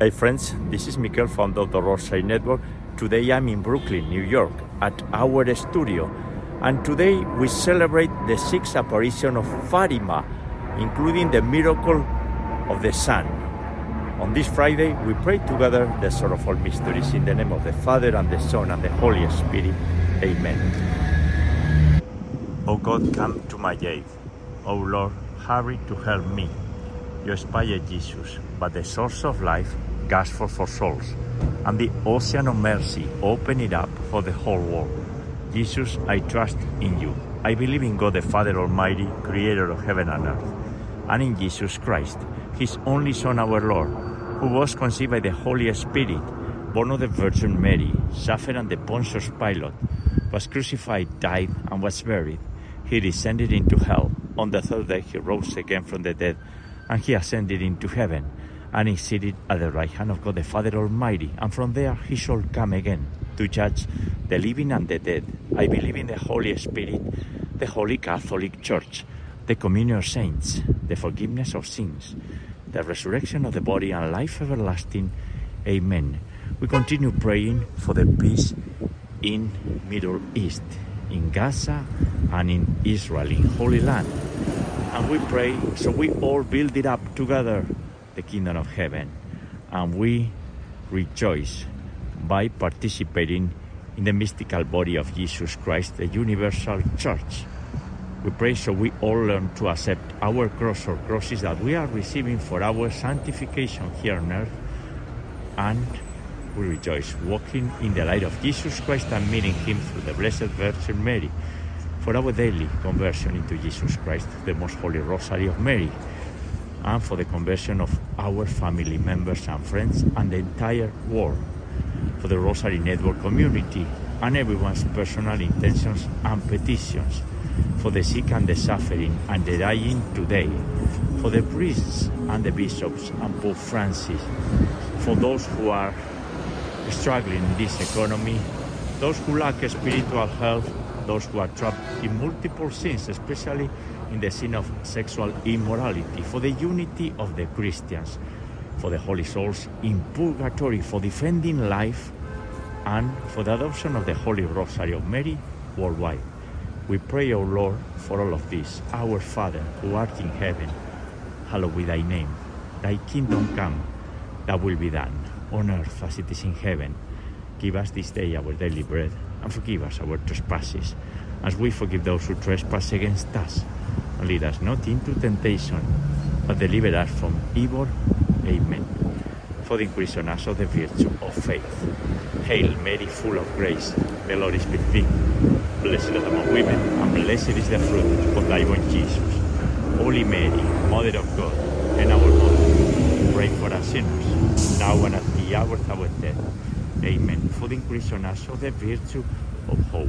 Hey friends, this is Mikel from the Rosary Network. Today I'm in Brooklyn, New York, at our studio, and today we celebrate the sixth apparition of Fatima, including the miracle of the sun. On this Friday, we pray together the sorrowful mysteries in the name of the Father and the Son and the Holy Spirit. Amen. O God, come to my aid. O Lord, hurry to help me. You inspired Jesus, but the source of life for, for souls, and the ocean of mercy open it up for the whole world. Jesus, I trust in you. I believe in God the Father Almighty, creator of heaven and earth, and in Jesus Christ, his only Son, our Lord, who was conceived by the Holy Spirit, born of the Virgin Mary, suffered under Pontius Pilate, was crucified, died, and was buried. He descended into hell. On the third day he rose again from the dead, and he ascended into heaven, and is seated at the right hand of God the Father Almighty, and from there he shall come again to judge the living and the dead. I believe in the Holy Spirit, the Holy Catholic Church, the communion of saints, the forgiveness of sins, the resurrection of the body, and life everlasting. Amen. We continue praying for the peace in Middle East, in Gaza and in Israel, in Holy Land. And we pray so we all build it up together, the kingdom of heaven, and we rejoice by participating in the mystical body of Jesus Christ, the universal church. We pray so we all learn to accept our cross or crosses that we are receiving for our sanctification here on earth and we rejoice walking in the light of Jesus Christ and meeting Him through the Blessed Virgin Mary for our daily conversion into Jesus Christ, the most holy Rosary of Mary, and for the conversion of our family members and friends and the entire world, for the Rosary Network community and everyone's personal intentions and petitions, for the sick and the suffering and the dying today, for the priests and the bishops and Pope Francis, for those who are struggling in this economy, those who lack spiritual health, those who are trapped in multiple sins, especially in the sin of sexual immorality, for the unity of the Christians, for the holy souls in purgatory, for defending life, and for the adoption of the Holy Rosary of Mary worldwide. We pray, O Lord, for all of this. Our Father, who art in heaven, hallowed be thy name. Thy kingdom come, thy will be done, on earth as it is in heaven. Give us this day our daily bread, and forgive us our trespasses, as we forgive those who trespass against us. And lead us not into temptation, but deliver us from evil. Amen. For the increase on us of the virtue of faith. Hail Mary, full of grace, the Lord is with thee. Blessed art among women, and blessed is the fruit of thy womb, Jesus. Holy Mary, Mother of God, and our Mother, pray for us sinners, now and at the hour of our death. Amen. For the increase on us of the virtue of hope.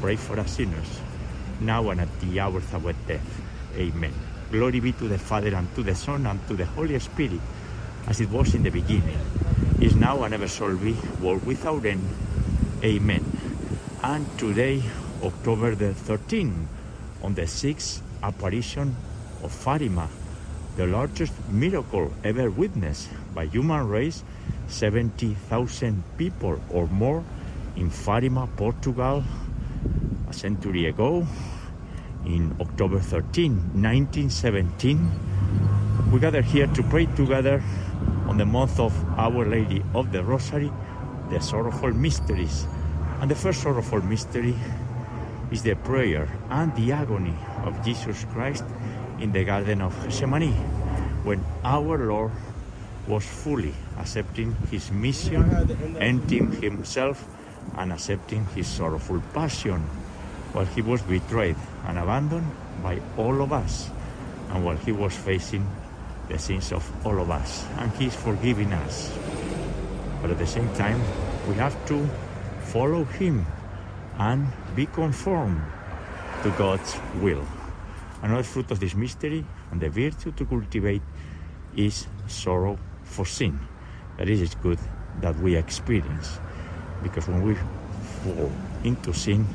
pray for us sinners, now and at the hour of our death. Amen. Glory be to the Father, and to the Son, and to the Holy Spirit, as it was in the beginning, is now, and ever shall be, world without end. Amen. And today, October the 13th, on the sixth apparition of Fatima, the largest miracle ever witnessed by human race, 70,000 people or more in Fatima, Portugal, a century ago, in October 13, 1917. We gather here to pray together on the month of Our Lady of the Rosary, the sorrowful mysteries. And the first sorrowful mystery is the prayer and the agony of Jesus Christ in the Garden of Gethsemane, when our Lord was fully accepting his mission, emptying himself, and accepting his sorrowful passion, while he was betrayed and abandoned by all of us, and while he was facing the sins of all of us, and he is forgiving us. But at the same time, we have to follow Him and be conformed to God's will. Another fruit of this mystery and the virtue to cultivate is sorrow for sin. That is, it's good that we experience because when we fall into sin,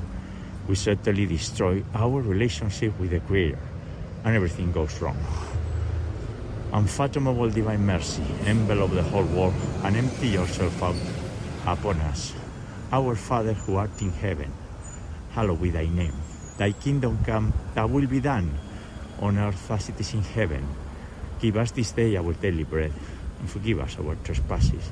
we certainly destroy our relationship with the Creator and everything goes wrong. Unfathomable divine mercy, envelop the whole world and empty yourself out upon us. Our Father who art in heaven, hallowed be thy name. Thy kingdom come, thy will be done, on earth as it is in heaven. Give us this day our daily bread, and forgive us our trespasses,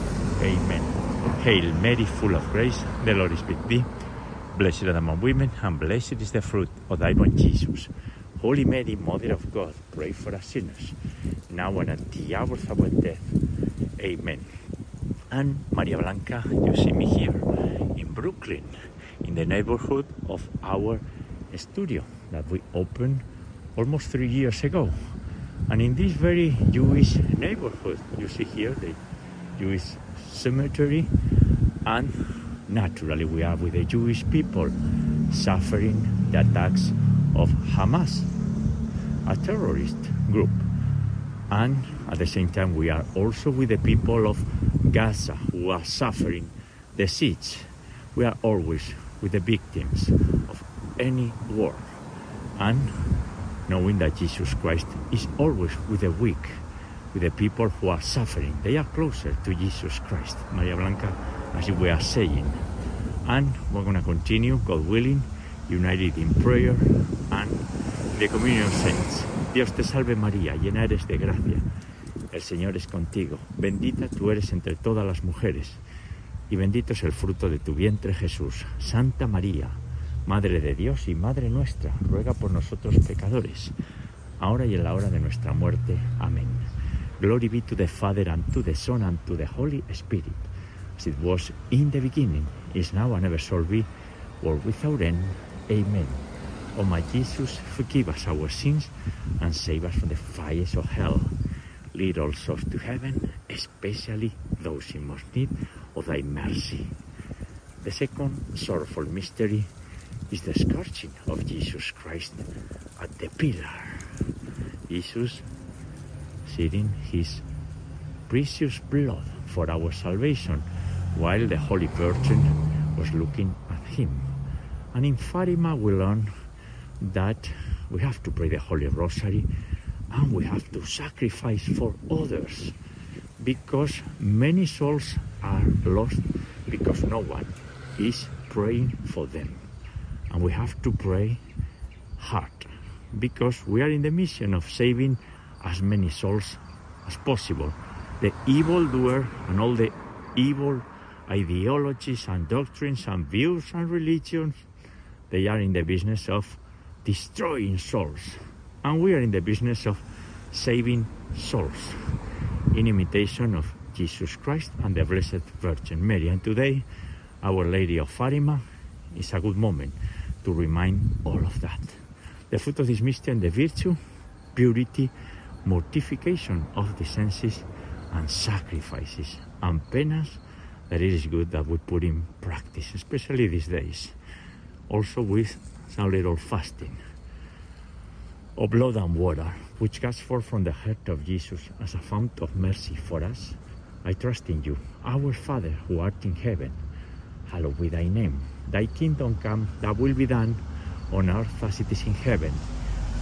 Amen. Hail Mary, full of grace, the Lord is with thee. Blessed art thou among women, and blessed is the fruit of thy womb, Jesus. Holy Mary, Mother of God, pray for us sinners, now and at the hour of our death. Amen. And Maria Blanca, you see me here in Brooklyn, in the neighborhood of our studio that we opened almost three years ago. And in this very Jewish neighborhood, you see here the Jewish cemetery, and naturally we are with the Jewish people suffering the attacks of Hamas, a terrorist group. And at the same time, we are also with the people of Gaza who are suffering the siege. We are always with the victims of any war. And knowing that Jesus Christ is always with the weak, with the people who are suffering. They are closer to Jesus Christ, Maria Blanca, as we are saying. And we're going to continue, God willing, united in prayer and the communion saints. Dios te salve María, llena eres de gracia. El Señor es contigo. Bendita tú eres entre todas las mujeres. Y bendito es el fruto de tu vientre Jesús. Santa María, Madre de Dios y Madre nuestra, ruega por nosotros pecadores, ahora y en la hora de nuestra muerte. Amén. Glory be to the Father and to the Son and to the Holy Spirit, as it was in the beginning, is now and ever shall be, world without end. Amen. O my Jesus, forgive us our sins and save us from the fires of hell. Lead all souls to heaven, especially those in most need of thy mercy. The second sorrowful mystery is the scourging of Jesus Christ at the pillar. Jesus shedding his precious blood for our salvation while the Holy Virgin was looking at him. And in Fatima we learn that we have to pray the Holy Rosary and we have to sacrifice for others. because many souls are lost because no one is praying for them. And we have to pray hard because we are in the mission of saving as many souls as possible. The evildoer and all the evil ideologies and doctrines and views and religions, they are in the business of destroying souls. And we are in the business of saving souls in imitation of Jesus Christ and the Blessed Virgin Mary. And today, Our Lady of Fatima is a good moment to remind all of that. The fruit of this mystery and the virtue, purity, mortification of the senses, and sacrifices and penance that it is good that we put in practice, especially these days. Also with some little fasting of blood and water, which comes forth from the heart of Jesus as a fount of mercy for us. I trust in you, our Father who art in heaven, hallowed be thy name. Thy kingdom come, thy will be done on earth as it is in heaven.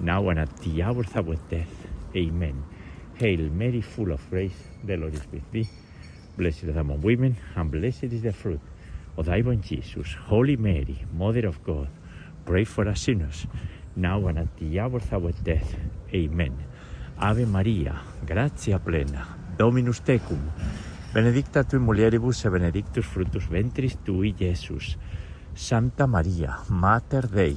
now and at the hour of our death. Amen. Hail, Mary, full of grace, the Lord is with thee. Blessed are thou among women, and blessed is the fruit of thy womb, Jesus. Holy Mary, Mother of God, pray for us sinners, now and at the hour of our death. Amen. Ave Maria, gratia plena, Dominus tecum, benedicta tu in mulieribus e benedictus fructus ventris tui, Iesus. Santa Maria, Mater Dei,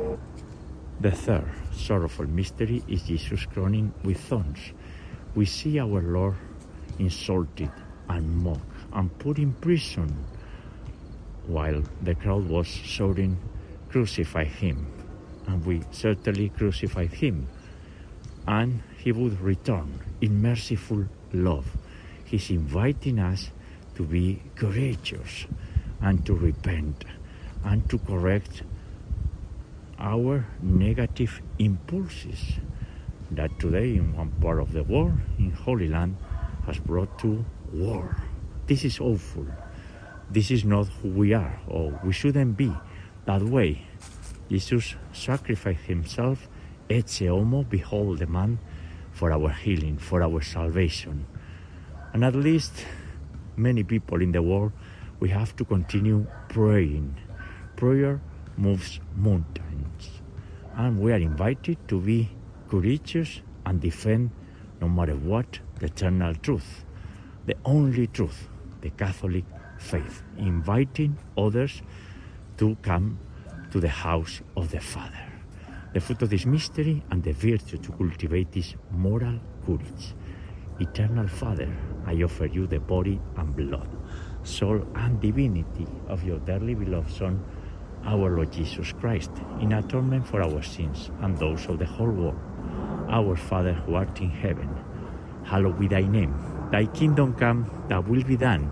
The third sorrowful mystery is Jesus crowning with thorns. We see our Lord insulted and mocked and put in prison while the crowd was shouting, Crucify him. And we certainly crucified him. And he would return in merciful love. He's inviting us to be courageous and to repent and to correct our negative impulses that today in one part of the world, in Holy Land, has brought to war. This is awful. This is not who we are, or we shouldn't be that way. Jesus sacrificed himself, ecce homo, behold the man, for our healing, for our salvation. And at least many people in the world, we have to continue praying. Prayer moves mountains. And we are invited to be courageous and defend, no matter what, the eternal truth, the only truth, the Catholic faith, inviting others to come to the house of the Father. The fruit of this mystery and the virtue to cultivate is moral courage. Eternal Father, I offer you the body and blood, soul and divinity of your dearly beloved Son, our Lord Jesus Christ, in atonement for our sins and those of the whole world. Our Father who art in heaven, hallowed be thy name. Thy kingdom come, thy will be done,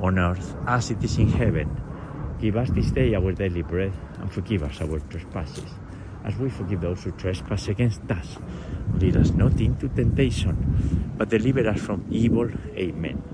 on earth as it is in heaven. Give us this day our daily bread, and forgive us our trespasses, as we forgive those who trespass against us. Lead us not into temptation, but deliver us from evil. Amen.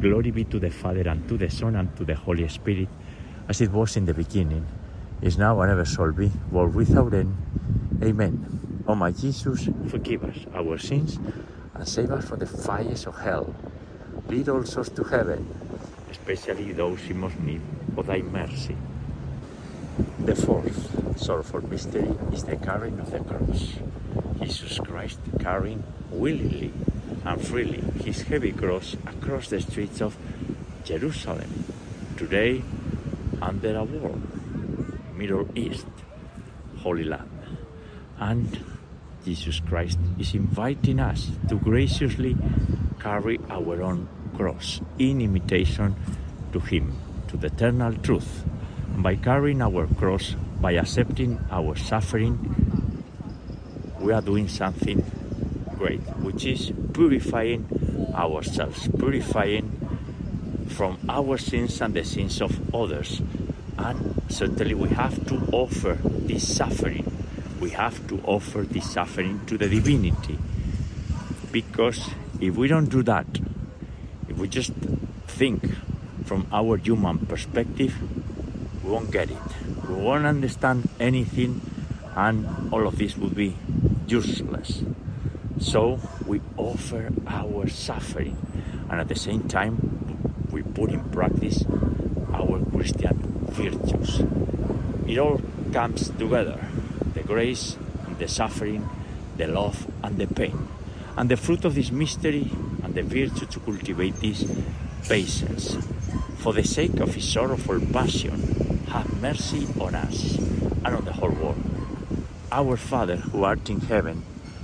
Glory be to the Father, and to the Son, and to the Holy Spirit, as it was in the beginning, is now, and ever shall be, world without end. Amen. O my Jesus, forgive us our sins, and save us from the fires of hell. Lead all souls to heaven, especially those in most need of thy mercy. The fourth sorrowful mystery is the carrying of the cross. Jesus Christ carrying willingly and freely his heavy cross across the streets of Jerusalem, today under a wall, Middle East, Holy Land. And Jesus Christ is inviting us to graciously carry our own cross in imitation to Him, to the eternal truth. And by carrying our cross, by accepting our suffering, we are doing something which is purifying ourselves, purifying from our sins and the sins of others. And certainly we have to offer this suffering. We have to offer this suffering to the divinity. Because if we don't do that, if we just think from our human perspective, we won't get it. We won't understand anything, and all of this will be useless. So we offer our suffering, and at the same time, we put in practice our Christian virtues. It all comes together the grace, and the suffering, the love, and the pain. And the fruit of this mystery and the virtue to cultivate this patience. For the sake of his sorrowful passion, have mercy on us and on the whole world. Our Father who art in heaven,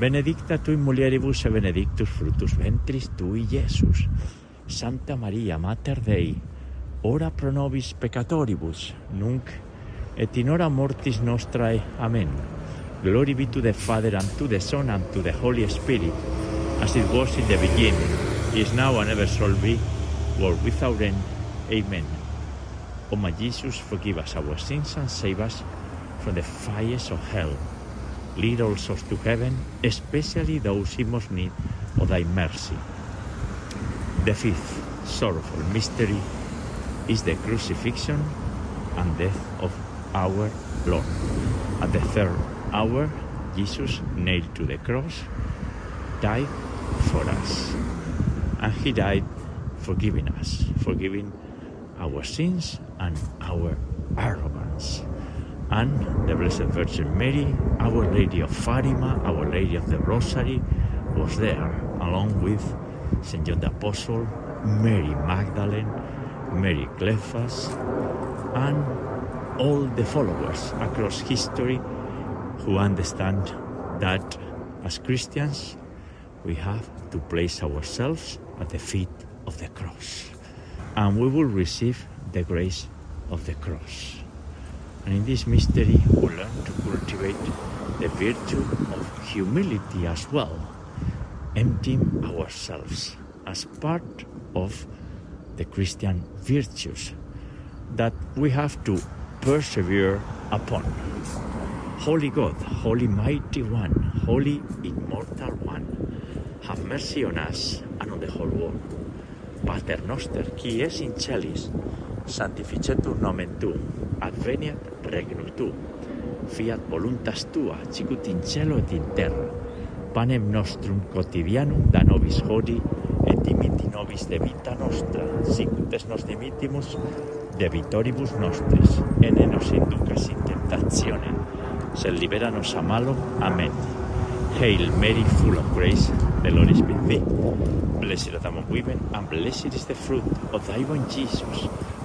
Benedicta tu in mulieribus e benedictus fructus ventris tui, Iesus. Santa Maria, Mater Dei, ora pro nobis peccatoribus, nunc et in hora mortis nostrae. Amen. Glory be to the Father, and to the Son, and to the Holy Spirit, as it was in the beginning, is now, and ever shall be, world without end. Amen. O my Jesus, forgive us our sins and save us from the fires of hell. Lead all souls to heaven, especially those in most need of thy mercy. The fifth sorrowful mystery is the crucifixion and death of our Lord. At the third hour, Jesus, nailed to the cross, died for us. And he died forgiving us, forgiving our sins and our arrogance. And the Blessed Virgin Mary, Our Lady of Fatima, Our Lady of the Rosary, was there, along with St. John the Apostle, Mary Magdalene, Mary Cleophas, and all the followers across history who understand that as Christians we have to place ourselves at the feet of the cross and we will receive the grace of the cross. And in this mystery, we learn to cultivate the virtue of humility as well, emptying ourselves as part of the Christian virtues that we have to persevere upon. Holy God, Holy Mighty One, Holy Immortal One, have mercy on us and on the whole world. Pater noster, qui es in celis, sanctificetur nomen tu, adveniat regnum tu, fiat voluntas tua, sicut in cielo et in terra. Panem nostrum quotidianum da nobis hodie, et dimiti nobis de vita nostra, sicut es nos dimitimus de vitoribus nostris, et ne nos inducas in tentationem, sed libera nos a malo. Amen. Hail Mary, full of grace, the Lord is with thee. Blessed art among women, and blessed is the fruit of thy womb, Jesus.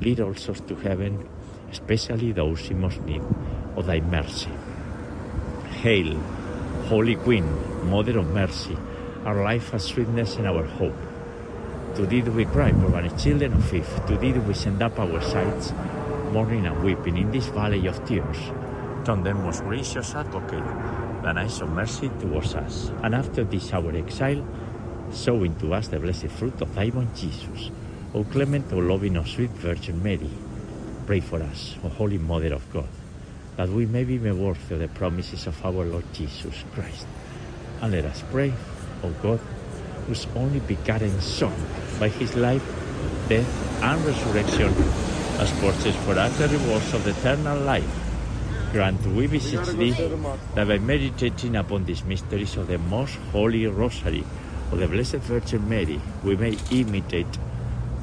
Lead all souls to heaven, especially those in most need of thy mercy. Hail, Holy Queen, Mother of Mercy, our life and sweetness and our hope. To thee do we cry, poor banished children of Eve. To thee do we send up our sighs, mourning and weeping in this valley of tears. Turn then, most gracious advocate, thine eyes of mercy towards us. And after this our exile, sow into us the blessed fruit of thy womb, Jesus. O clement, O loving, O sweet Virgin Mary, pray for us, O Holy Mother of God, that we may be worthy of the promises of our Lord Jesus Christ. And let us pray, O God, whose only begotten Son, by his life, death, and resurrection, has purchased for us the rewards of the eternal life. Grant, we beseech thee, that by meditating upon these mysteries of the most holy Rosary of the Blessed Virgin Mary, we may imitate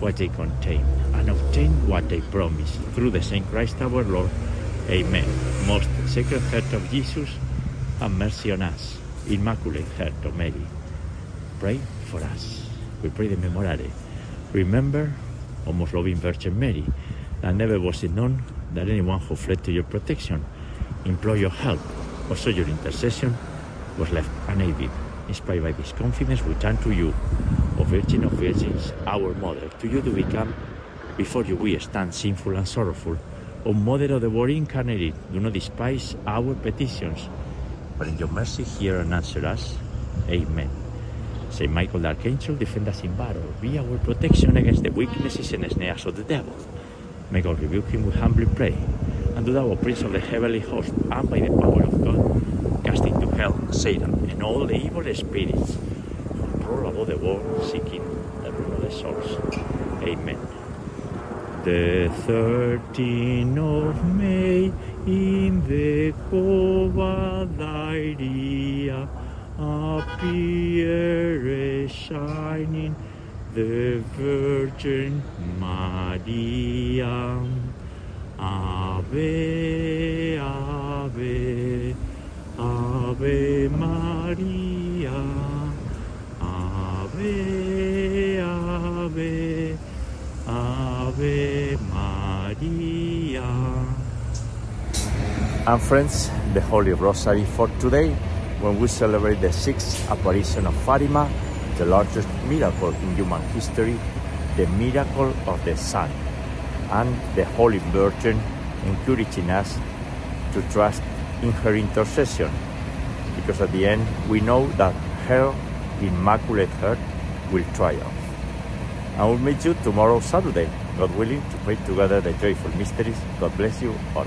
what they contain and obtain what they promise through the same Christ our Lord. Amen. Most Sacred Heart of Jesus, have mercy on us. Immaculate Heart of Mary, pray for us. We pray the Memorare. Remember, O most loving Virgin Mary, that never was it known that anyone who fled to your protection, implored your help, or sought your intercession, was left unaided. Inspired by this confidence, we turn to you, Virgin of Virgins, our Mother. To you do we come, before you we stand sinful and sorrowful. O Mother of the Word incarnated, do not despise our petitions, but in your mercy hear and answer us. Amen. Saint Michael the Archangel, defend us in battle. Be our protection against the weaknesses and snares of the devil. May God rebuke him, we humbly pray. And do thou, Prince of the heavenly host, and by the power of God, cast into hell Satan and all the evil spirits the world seeking of souls. Amen. The 13th of May in the cova Covadaria appeared shining the Virgin Maria. Ave, Ave, Ave Maria. Ave, Ave, Ave Maria. And friends, the Holy Rosary for today when we celebrate the sixth apparition of Fatima, the largest miracle in human history, the miracle of the Sun, and the Holy Virgin encouraging us to trust in her intercession, because at the end we know that her Immaculate Heart will triumph. I will meet you tomorrow, Saturday, God willing, to pray together the joyful mysteries. God bless you all.